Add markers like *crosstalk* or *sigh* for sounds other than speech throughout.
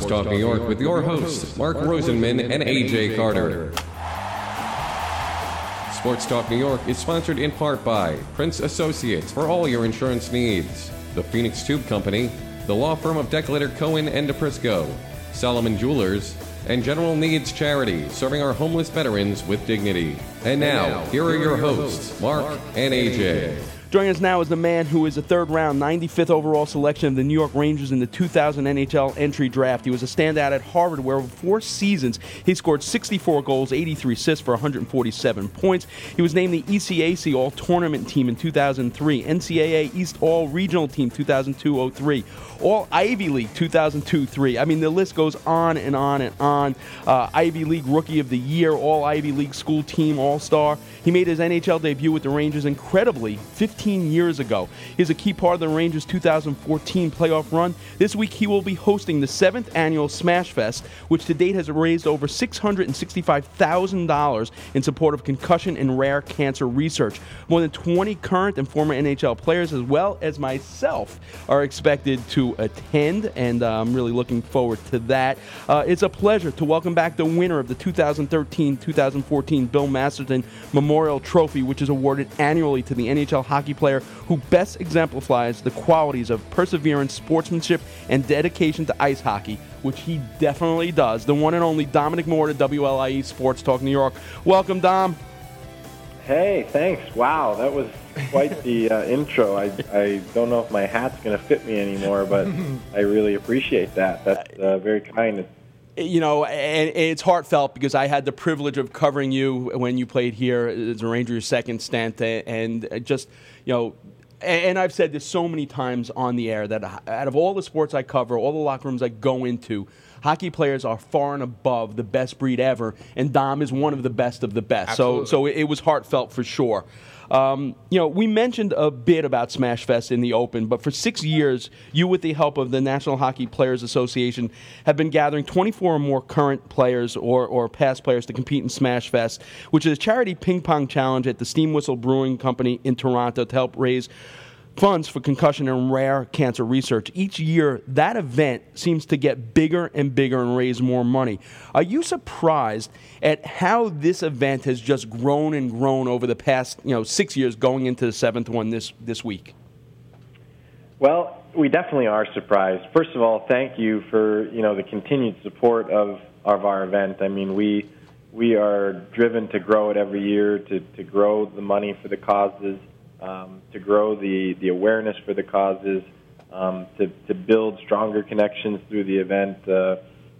Sports Talk New York with your hosts, Mark Rosenman and AJ Carter. Sports Talk New York is sponsored in part by Prince Associates for all your insurance needs, the Phoenix Tube Company, the law firm of Decletter Cohen and DePrisco, Solomon Jewelers, and General Needs Charity, serving our homeless veterans with dignity. And now, here are your hosts, Mark and AJ. Joining us now is the man who is a third round, 95th overall selection of the New York Rangers in the 2000 NHL entry draft. He was a standout at Harvard, where over four seasons he scored 64 goals, 83 assists for 147 points. He was named the ECAC All Tournament Team in 2003, NCAA East All Regional Team 2002 03, All Ivy League 2002 3. I mean, the list goes on and on and on. Uh, Ivy League Rookie of the Year, All Ivy League School Team All Star. He made his NHL debut with the Rangers incredibly 15 years ago. He's a key part of the Rangers' 2014 playoff run. This week, he will be hosting the seventh annual Smash Fest, which to date has raised over $665,000 in support of concussion and rare cancer research. More than 20 current and former NHL players, as well as myself, are expected to attend, and uh, I'm really looking forward to that. Uh, it's a pleasure to welcome back the winner of the 2013 2014 Bill Masterton Memorial Trophy, which is awarded annually to the NHL hockey player who best exemplifies the qualities of perseverance, sportsmanship, and dedication to ice hockey, which he definitely does. The one and only Dominic Moore to WLIE Sports Talk New York. Welcome, Dom. Hey, thanks. Wow, that was quite the uh, *laughs* intro. I, I don't know if my hat's going to fit me anymore, but *laughs* I really appreciate that. That's uh, very kind. You know, and it's heartfelt because I had the privilege of covering you when you played here as a Rangers' second stint, and just, you know, and I've said this so many times on the air that out of all the sports I cover, all the locker rooms I go into, hockey players are far and above the best breed ever, and Dom is one of the best of the best. Absolutely. So, so it was heartfelt for sure. Um, you know, we mentioned a bit about Smash Fest in the open, but for six years, you, with the help of the National Hockey Players Association, have been gathering 24 or more current players or, or past players to compete in Smash Fest, which is a charity ping pong challenge at the Steam Whistle Brewing Company in Toronto to help raise funds for concussion and rare cancer research. Each year, that event seems to get bigger and bigger and raise more money. Are you surprised at how this event has just grown and grown over the past, you know, six years, going into the seventh one this this week? Well, we definitely are surprised. First of all, thank you for you know the continued support of of our event. I mean, we we are driven to grow it every year, to to grow the money for the causes um, to grow the, the awareness for the causes, um, to, to build stronger connections through the event. Uh,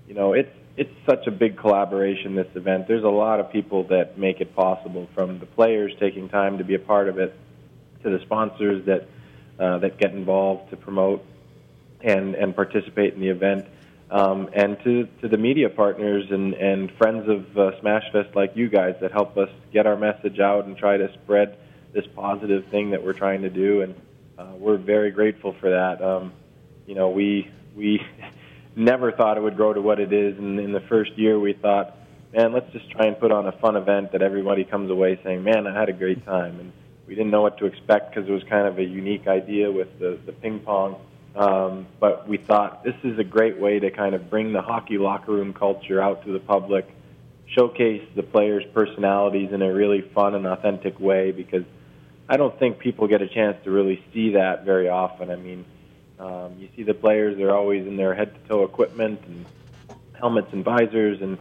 you know, it's, it's such a big collaboration, this event. There's a lot of people that make it possible, from the players taking time to be a part of it, to the sponsors that, uh, that get involved to promote and, and participate in the event. Um, and to, to the media partners and, and friends of uh, Smash Fest like you guys that help us get our message out and try to spread this positive thing that we're trying to do, and uh, we're very grateful for that. Um, you know, we we *laughs* never thought it would grow to what it is, and in the first year, we thought, man, let's just try and put on a fun event that everybody comes away saying, man, I had a great time, and we didn't know what to expect because it was kind of a unique idea with the the ping pong. Um, but we thought this is a great way to kind of bring the hockey locker room culture out to the public, showcase the players' personalities in a really fun and authentic way because I don't think people get a chance to really see that very often. I mean, um, you see the players; they're always in their head-to-toe equipment and helmets and visors, and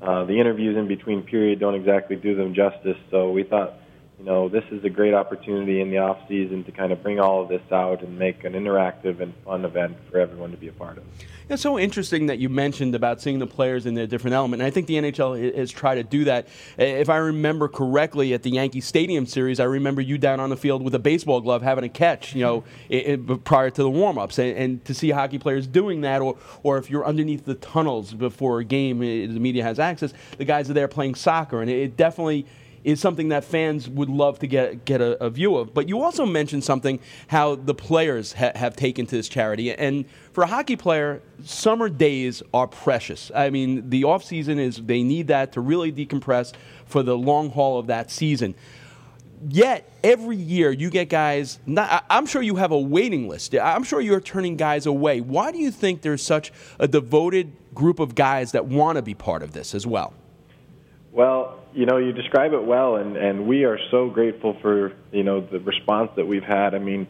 uh, the interviews in between period don't exactly do them justice. So we thought, you know, this is a great opportunity in the off season to kind of bring all of this out and make an interactive and fun event for everyone to be a part of. It's so interesting that you mentioned about seeing the players in their different element. And I think the NHL has tried to do that. If I remember correctly, at the Yankee Stadium series, I remember you down on the field with a baseball glove having a catch, you know, it, it, prior to the warm-ups, and, and, to see hockey players doing that, or or if you're underneath the tunnels before a game, eh, the media has access, the guys are there playing soccer, and it definitely is something that fans would love to get get a, a view of. But you also mentioned something how the players ha- have taken to this charity, and for a hockey player, summer days are precious. I mean, the off season is they need that to really decompress for the long haul of that season. yet every year you get guys. Not, I'm sure you have a waiting list. I'm sure you're turning guys away. Why do you think there's such a devoted group of guys that want to be part of this as well? Well, you know, you describe it well, and and we are so grateful for you know the response that we've had. I mean,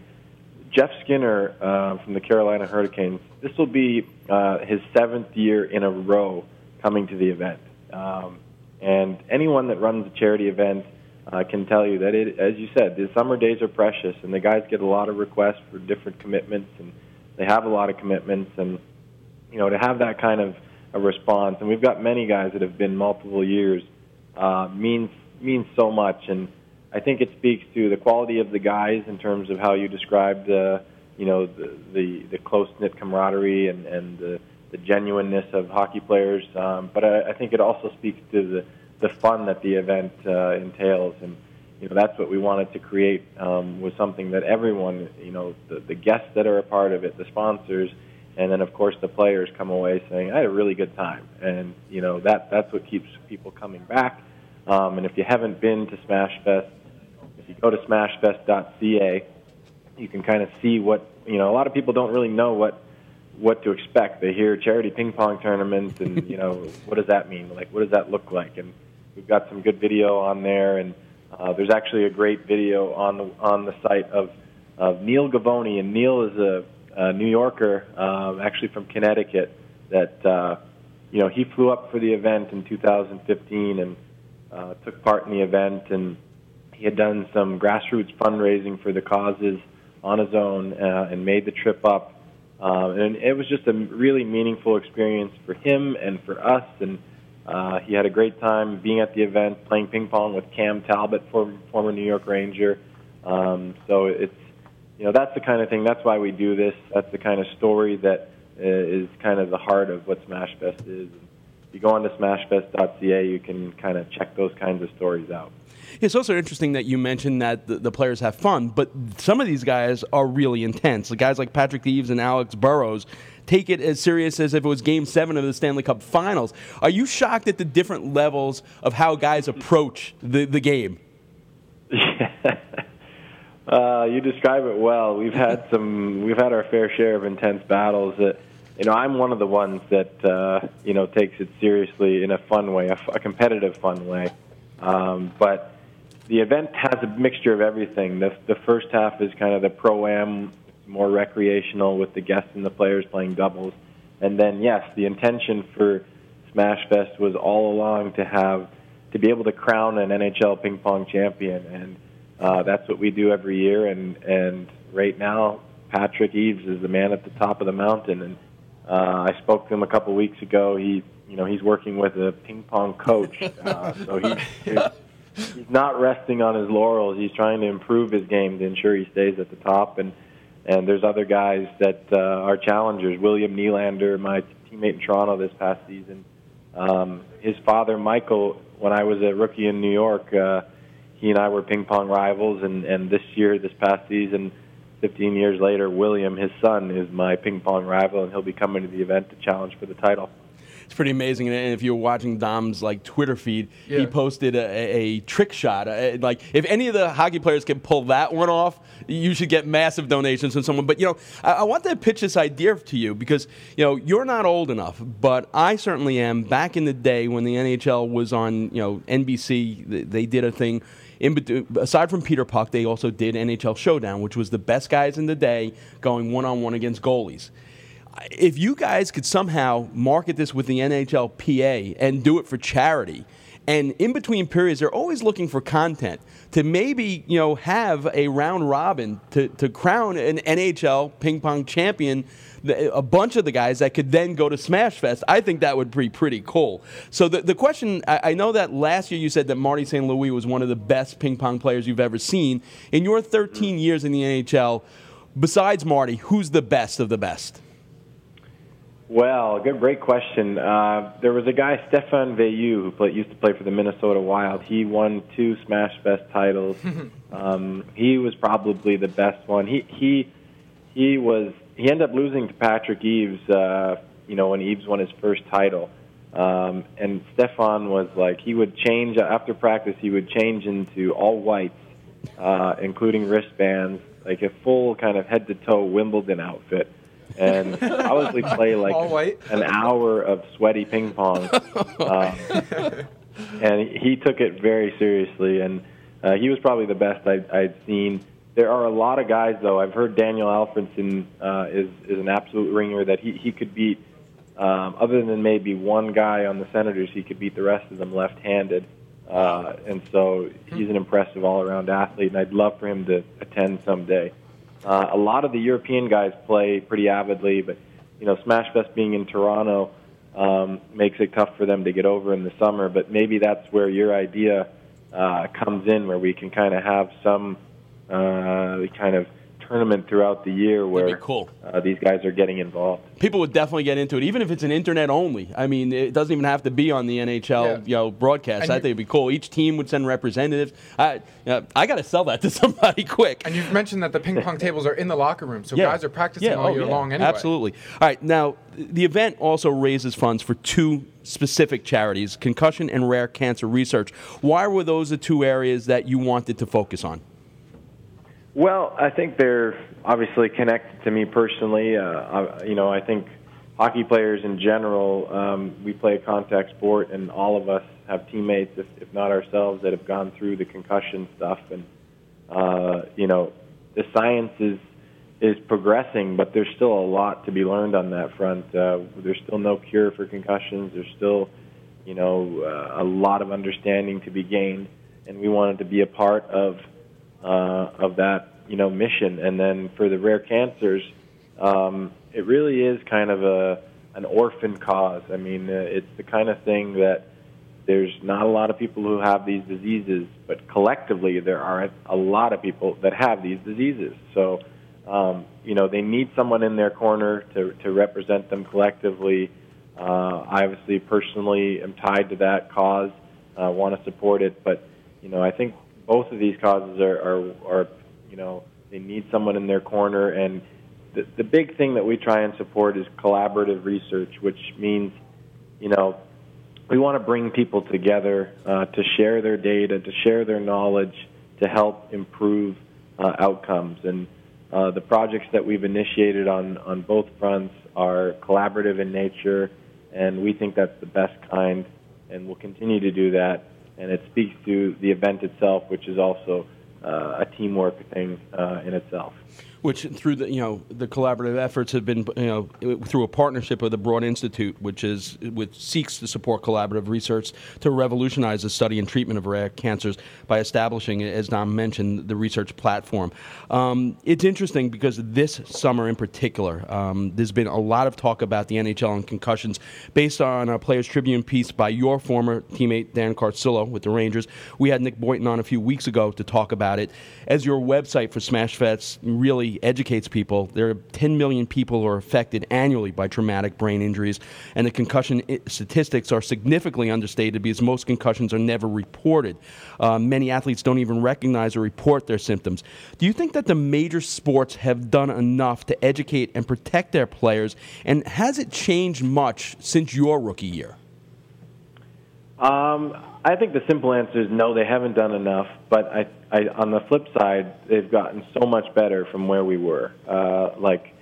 Jeff Skinner uh, from the Carolina Hurricanes. This will be uh, his seventh year in a row coming to the event, um, and anyone that runs a charity event uh, can tell you that it, as you said, the summer days are precious, and the guys get a lot of requests for different commitments, and they have a lot of commitments, and you know to have that kind of a response, and we've got many guys that have been multiple years, uh, means means so much, and I think it speaks to the quality of the guys in terms of how you described, uh, you know, the the, the close knit camaraderie and and the, the genuineness of hockey players. Um, but I, I think it also speaks to the the fun that the event uh, entails, and you know that's what we wanted to create um, was something that everyone, you know, the, the guests that are a part of it, the sponsors, and then of course the players come away saying I had a really good time, and you know that that's what keeps people coming back. Um, and if you haven't been to Smashfest, if you go to smashfest.ca, you can kind of see what you know. A lot of people don't really know what what to expect. They hear charity ping pong tournament, and you know *laughs* what does that mean? Like what does that look like? And we've got some good video on there, and uh, there's actually a great video on the on the site of of Neil Gavoni, and Neil is a, a New Yorker, um, actually from Connecticut. That uh, you know he flew up for the event in 2015 and uh, took part in the event, and he had done some grassroots fundraising for the causes on his own uh, and made the trip up. Um, and it was just a really meaningful experience for him and for us. And uh, he had a great time being at the event, playing ping pong with Cam Talbot, former, former New York Ranger. Um, so it's, you know, that's the kind of thing. That's why we do this. That's the kind of story that uh, is kind of the heart of what Smashfest is. If you go on to smashfest.ca, you can kind of check those kinds of stories out. It's also interesting that you mentioned that the, the, players have fun, but some of these guys are really intense. The guys like Patrick Eaves and Alex Burrows take it as serious as if it was Game Seven of the Stanley Cup Finals. Are you shocked at the different levels of how guys approach the the game? *laughs* Yeah. Uh, you describe it well. We've had *laughs* some. We've had our fair share of intense battles. That you know, I'm one of the ones that uh, you know takes it seriously in a fun way, a, a competitive fun way. Um, but the event has a mixture of everything. The, the first half is kind of the pro am more recreational with the guests and the players playing doubles. And then, yes, the intention for Smashfest was all along to have to be able to crown an NHL ping pong champion, and uh, that's what we do every year. And and right now, Patrick Eaves is the man at the top of the mountain. And uh, I spoke to him a couple weeks ago. He, you know, he's working with a ping pong coach, uh, so he. *laughs* He's not resting on his laurels. He's trying to improve his game to ensure he stays at the top. And and there's other guys that uh, are challengers. William Nylander, my teammate in Toronto this past season, um, his father Michael, when I was a rookie in New York, uh, he and I were ping pong rivals, and and this year, this past season, 15 years later, William, his son, is my ping pong rival, and he'll be coming to the event to challenge for the title it's pretty amazing. And if you're watching Dom's like Twitter feed, yeah. he posted a, a trick shot. Uh, like if any of the hockey players can pull that one off, you should get massive donations from someone. But you know, I, I want to pitch this idea to you because you know you're not old enough, but I certainly am. Back in the day when the NHL was on, you know, NBC, they did a thing. In, aside from Peter Puck, they also did NHL Showdown, which was the best guys in the day going one on one against goalies if you guys could somehow market this with the NHLPA and do it for charity, and in between periods, they're always looking for content to maybe you know have a round robin to, to crown an NHL ping pong champion. A bunch of the guys that could then go to Smash Fest. I think that would be pretty cool. So the, the question I, I know that last year you said that Marty St. Louis was one of the best ping pong players you've ever seen. In your 13 years in the NHL, besides Marty, who's the best of the best? Well, good, great question. Uh, there was a guy, Stéphane Veilleux, who play, used to play for the Minnesota Wild. He won two Smash Fest titles. *laughs* um, he was probably the best one. He he he was he ended up losing to Patrick Eaves. Uh, you know, when Eaves won his first title. Um, and Stefan was like he would change after practice. He would change into all whites uh, including wristbands, like a full kind of head to toe Wimbledon outfit, and probably *laughs* play like an hour of sweaty ping pong. Uh, *laughs* and he took it very seriously, and uh, he was probably the best I'd, I'd seen. There are a lot of guys, though. I've heard Daniel Alfredsson uh, is is an absolute ringer that he he could beat. Um, other than maybe one guy on the Senators, he could beat the rest of them left-handed. Uh, and so he's an impressive all-around athlete, and I'd love for him to attend someday. Uh, a lot of the European guys play pretty avidly, but you know, Smashfest being in Toronto um, makes it tough for them to get over in the summer. But maybe that's where your idea uh, comes in, where we can kind of have some uh, kind of tournament throughout the year where cool. uh, these guys are getting involved. People would definitely get into it, even if it's an internet only. I mean, it doesn't even have to be on the NHL Yeah. you know, broadcast. And I think it'd be cool. Each team would send representatives. I, uh, I got to sell that *laughs* to somebody quick. And you've mentioned that the ping pong *laughs* tables are in the locker room, so guys are practicing Yeah, all oh, year yeah. long anyway. Absolutely. All right, now the event also raises funds for two specific charities: concussion and rare cancer research. Why were those the two areas that you wanted to focus on? Well, I think they're obviously connected to me personally. Uh, I, you know, I think hockey players in general, um, we play a contact sport, and all of us have teammates, if, if not ourselves, that have gone through the concussion stuff. And uh, you know, the science is is progressing, but there's still a lot to be learned on that front. Uh, there's still no cure for concussions. There's still, you know, uh, a lot of understanding to be gained, and we wanted to be a part of uh, of that, you know, mission. And then for the rare cancers, um, it really is kind of a an orphan cause. I mean, uh, it's the kind of thing that there's not a lot of people who have these diseases, but collectively there are a lot of people that have these diseases. So, um, you know, they need someone in their corner to to represent them collectively. Uh, I obviously personally am tied to that cause, uh, want to support it, but you know, I think both of these causes are, are, are you know, they need someone in their corner, and the the big thing that we try and support is collaborative research, which means, you know, we want to bring people together uh, to share their data, to share their knowledge, to help improve uh, outcomes. And uh, the projects that we've initiated on, on both fronts are collaborative in nature, and we think that's the best kind, and we'll continue to do that. And it speaks to the event itself, which is also uh, a teamwork thing uh, in itself. Which through the you know the collaborative efforts have been you know through a partnership with the Broad Institute, which is which seeks to support collaborative research to revolutionize the study and treatment of rare cancers by establishing, as Dom mentioned, the research platform. Um, it's interesting because this summer in particular, um, there's been a lot of talk about the NHL and concussions based on a Players Tribune piece by your former teammate Dan Carcillo with the Rangers. We had Nick Boynton on a few weeks ago to talk about it. As your website for Smash Fest really educates people, there are 10 million people who are affected annually by traumatic brain injuries, and the concussion i- statistics are significantly understated because most concussions are never reported. Uh, many athletes don't even recognize or report their symptoms. Do you think that the major sports have done enough to educate and protect their players, and has it changed much since your rookie year? Um, I think the simple answer is no, they haven't done enough. But I, I, on the flip side, they've gotten so much better from where we were. Uh, like,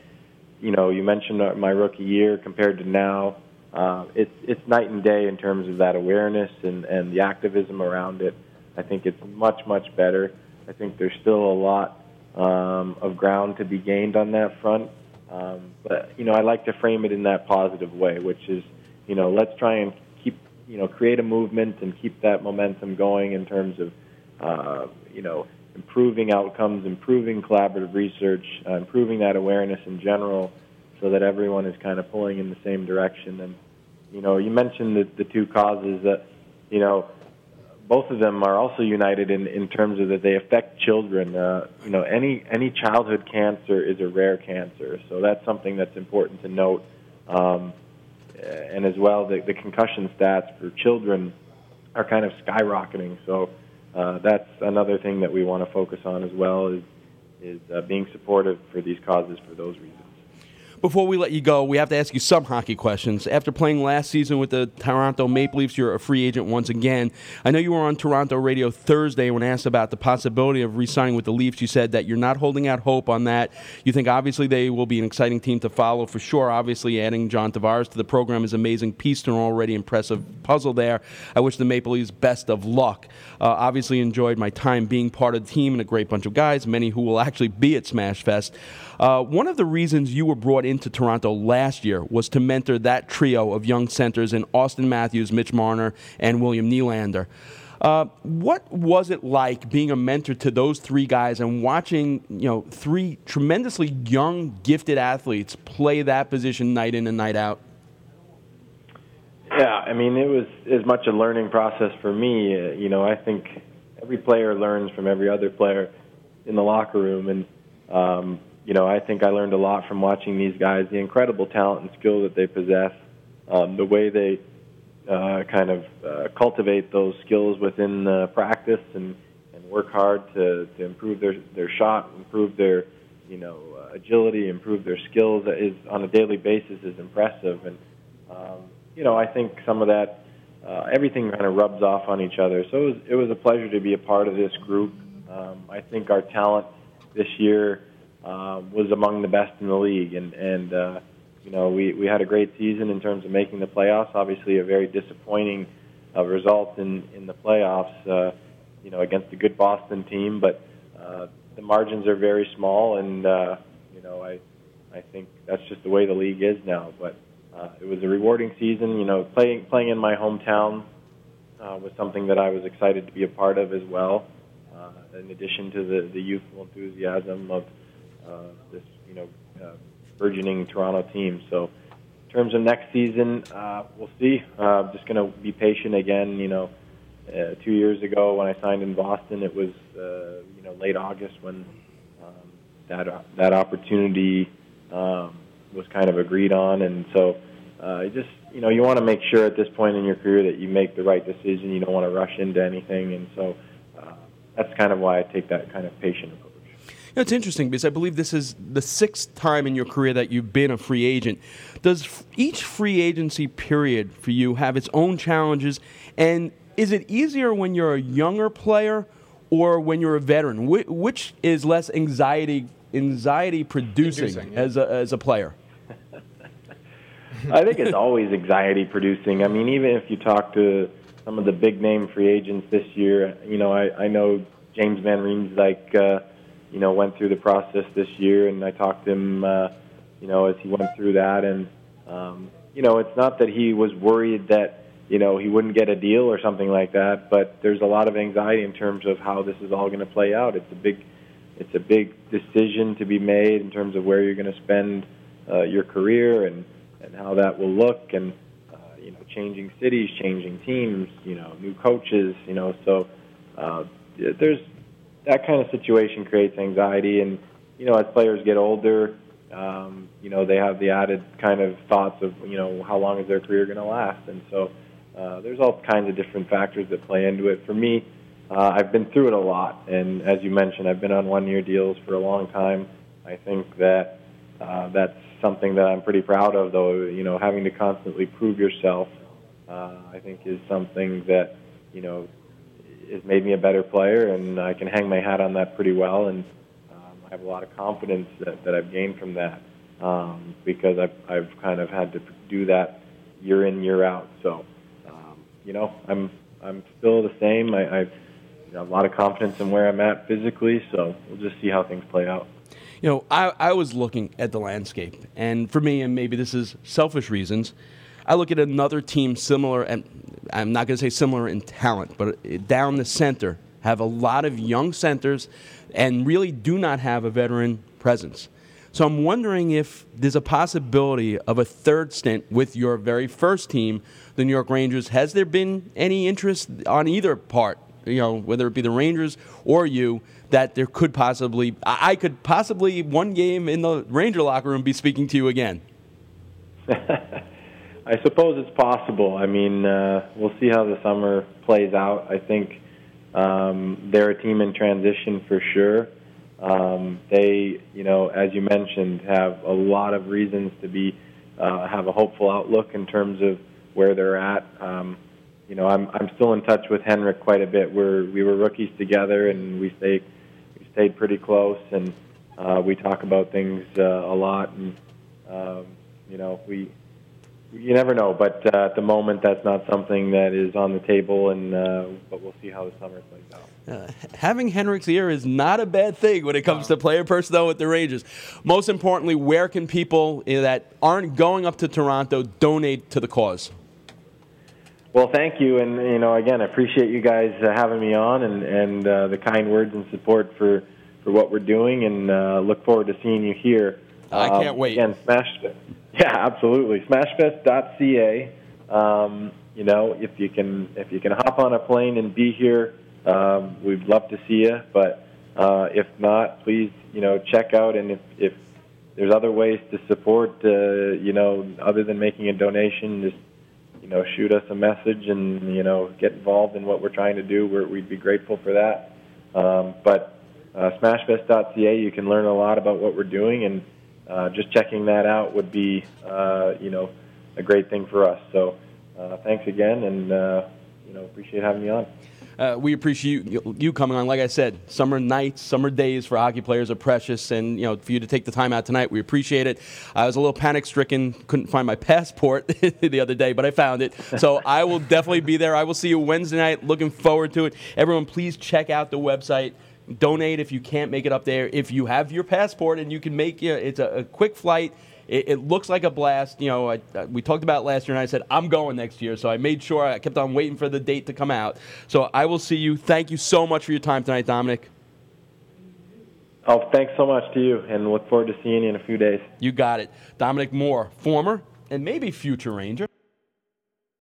you know, you mentioned my rookie year compared to now. Uh, it's it's night and day in terms of that awareness and and the activism around it. I think it's much much better. I think there's still a lot um, of ground to be gained on that front. Um, but you know, I like to frame it in that positive way, which is, you know, let's try and keep, you know, create a movement and keep that momentum going in terms of, uh, you know, improving outcomes, improving collaborative research, uh, improving that awareness in general, so that everyone is kind of pulling in the same direction. And you know, you mentioned the, the two causes that, you know, both of them are also united in, in terms of that they affect children. Uh, you know, any any childhood cancer is a rare cancer, so that's something that's important to note. Um, and as well, the, the concussion stats for children are kind of skyrocketing. So uh, that's another thing that we want to focus on as well is is uh, being supportive for these causes for those reasons. Before we let you go, we have to ask you some hockey questions. After playing last season with the Toronto Maple Leafs, you're a free agent once again. I know you were on Toronto radio Thursday when asked about the possibility of re signing with the Leafs. You said that you're not holding out hope on that. You think obviously they will be an exciting team to follow for sure. Obviously, adding John Tavares to the program is an amazing piece to an already impressive puzzle there. I wish the Maple Leafs best of luck. Uh, obviously, enjoyed my time being part of the team and a great bunch of guys, many who will actually be at Smash Fest. Uh, one of the reasons you were brought into Toronto last year was to mentor that trio of young centers in Auston Matthews, Mitch Marner, and William Nylander. Uh, what was it like being a mentor to those three guys and watching, you know, three tremendously young, gifted athletes play that position night in and night out? Yeah, I mean, it was as much a learning process for me. Uh, you know, I think every player learns from every other player in the locker room, and um, you know, I think I learned a lot from watching these guys, the incredible talent and skill that they possess, um, the way they uh, kind of uh, cultivate those skills within the practice and, and work hard to, to improve their, their shot, improve their, you know, uh, agility, improve their skills is on a daily basis is impressive. And, um, you know, I think some of that, uh, everything kind of rubs off on each other. So it was, it was a pleasure to be a part of this group. Um, I think our talent this year um, was among the best in the league, and and uh, you know we we had a great season in terms of making the playoffs. Obviously, a very disappointing uh, result in in the playoffs, uh, you know, against a good Boston team, but uh, the margins are very small, and uh, you know I I think that's just the way the league is now. But uh, it was a rewarding season. You know, playing playing in my hometown uh, was something that I was excited to be a part of as well. Uh, in addition to the the youthful enthusiasm of this you know uh, burgeoning Toronto team. So in terms of next season, uh, we'll see. Uh, just going to be patient again. You know, uh, two years ago when I signed in Boston, it was uh, you know late August when um, that uh, that opportunity um, was kind of agreed on, and so uh, just you know you want to make sure at this point in your career that you make the right decision. You don't want to rush into anything, and so uh, that's kind of why I take that kind of patient approach know, it's interesting because I believe this is the sixth time in your career that you've been a free agent. Does each free agency period for you have its own challenges? And is it easier when you're a younger player or when you're a veteran? Wh- which is less anxiety anxiety producing yeah. as a as a player? I think it's always anxiety producing. I mean, even if you talk to some of the big name free agents this year, you know, I, I know James Van Riemsdyk uh, you know, went through the process this year, and I talked to him, uh, you know, as he went through that, and um, you know, it's not that he was worried that you know he wouldn't get a deal or something like that, but there's a lot of anxiety in terms of how this is all going to play out. It's a big, it's a big decision to be made in terms of where you're going to spend uh, your career and and how that will look, and uh, you know, changing cities, changing teams, you know, new coaches, you know, so. Uh, there's that kind of situation creates anxiety. And you know, as players get older, um, you know, they have the added kind of thoughts of you know how long is their career going to last, and so uh, there's all kinds of different factors that play into it. For me, uh, I've been through it a lot, and as you mentioned, I've been on one-year deals for a long time. I think that uh, that's something that I'm pretty proud of, though. You know, having to constantly prove yourself, uh, I think, is something that you know has made me a better player, and I can hang my hat on that pretty well. And um, I have a lot of confidence that, that I've gained from that um, because I've, I've kind of had to do that year in year out. So, um, you know, I'm I'm still the same. I, I've know, a lot of confidence in where I'm at physically. So we'll just see how things play out. You know, I, I was looking at the landscape, and for me, and maybe this is selfish reasons, I look at another team similar, and I'm not going to say similar in talent, but uh, down the center have a lot of young centers and really do not have a veteran presence. So I'm wondering if there's a possibility of a third stint with your very first team, the New York Rangers. Has there been any interest on either part, you know, whether it be the Rangers or you, that there could possibly, I could possibly one game in the Ranger locker room be speaking to you again? *laughs* I suppose it's possible. I mean, uh, we'll see how the summer plays out. I think um, they're a team in transition for sure. Um, they, you know, as you mentioned, have a lot of reasons to be uh, have a hopeful outlook in terms of where they're at. Um, you know, I'm I'm still in touch with Henrik quite a bit. We're we were rookies together, and we stayed we stayed pretty close, and uh, we talk about things uh, a lot, and um, you know, we you never know, but uh, at the moment, that's not something that is on the table, and uh, but we'll see how the summer plays out. Uh, having Henrik's ear is not a bad thing when it comes to player personnel with the Rangers. Most importantly, where can people that aren't going up to Toronto donate to the cause? Well, thank you, and you know, again, I appreciate you guys uh, having me on, and and uh, the kind words and support for for what we're doing, and uh, look forward to seeing you here. I can't um, wait. Again, smash. Yeah, absolutely. Smashfest.ca. Um, you know, if you can if you can hop on a plane and be here, um, we'd love to see you. But uh, if not, please you know check out and if, if there's other ways to support, uh, you know, other than making a donation, just you know, shoot us a message and you know get involved in what we're trying to do. We're, we'd be grateful for that. Um, but uh, Smashfest.ca, you can learn a lot about what we're doing and uh, just checking that out would be, uh, you know, a great thing for us. So uh, thanks again, and uh, you know, appreciate having me on. Uh, we appreciate you, you, coming on. Like I said, summer nights, summer days for hockey players are precious, and you know, for you to take the time out tonight, we appreciate it. I was a little panic stricken, couldn't find my passport *laughs* the other day, but I found it. *laughs* So I will definitely be there. I will see you Wednesday night. Looking forward to it. Everyone, please check out the website donate if you can't make it up there. If you have your passport and you can make you know, it's a, a quick flight. It, it, looks like a blast. You know, I, I, we talked about last year, and I said I'm going next year. So I made sure I kept on waiting for the date to come out. So I will see you. Thank you so much for your time tonight, Dominic. Oh, thanks so much to you, and look forward to seeing you in a few days. You got it, Dominic Moore, former and maybe future Ranger.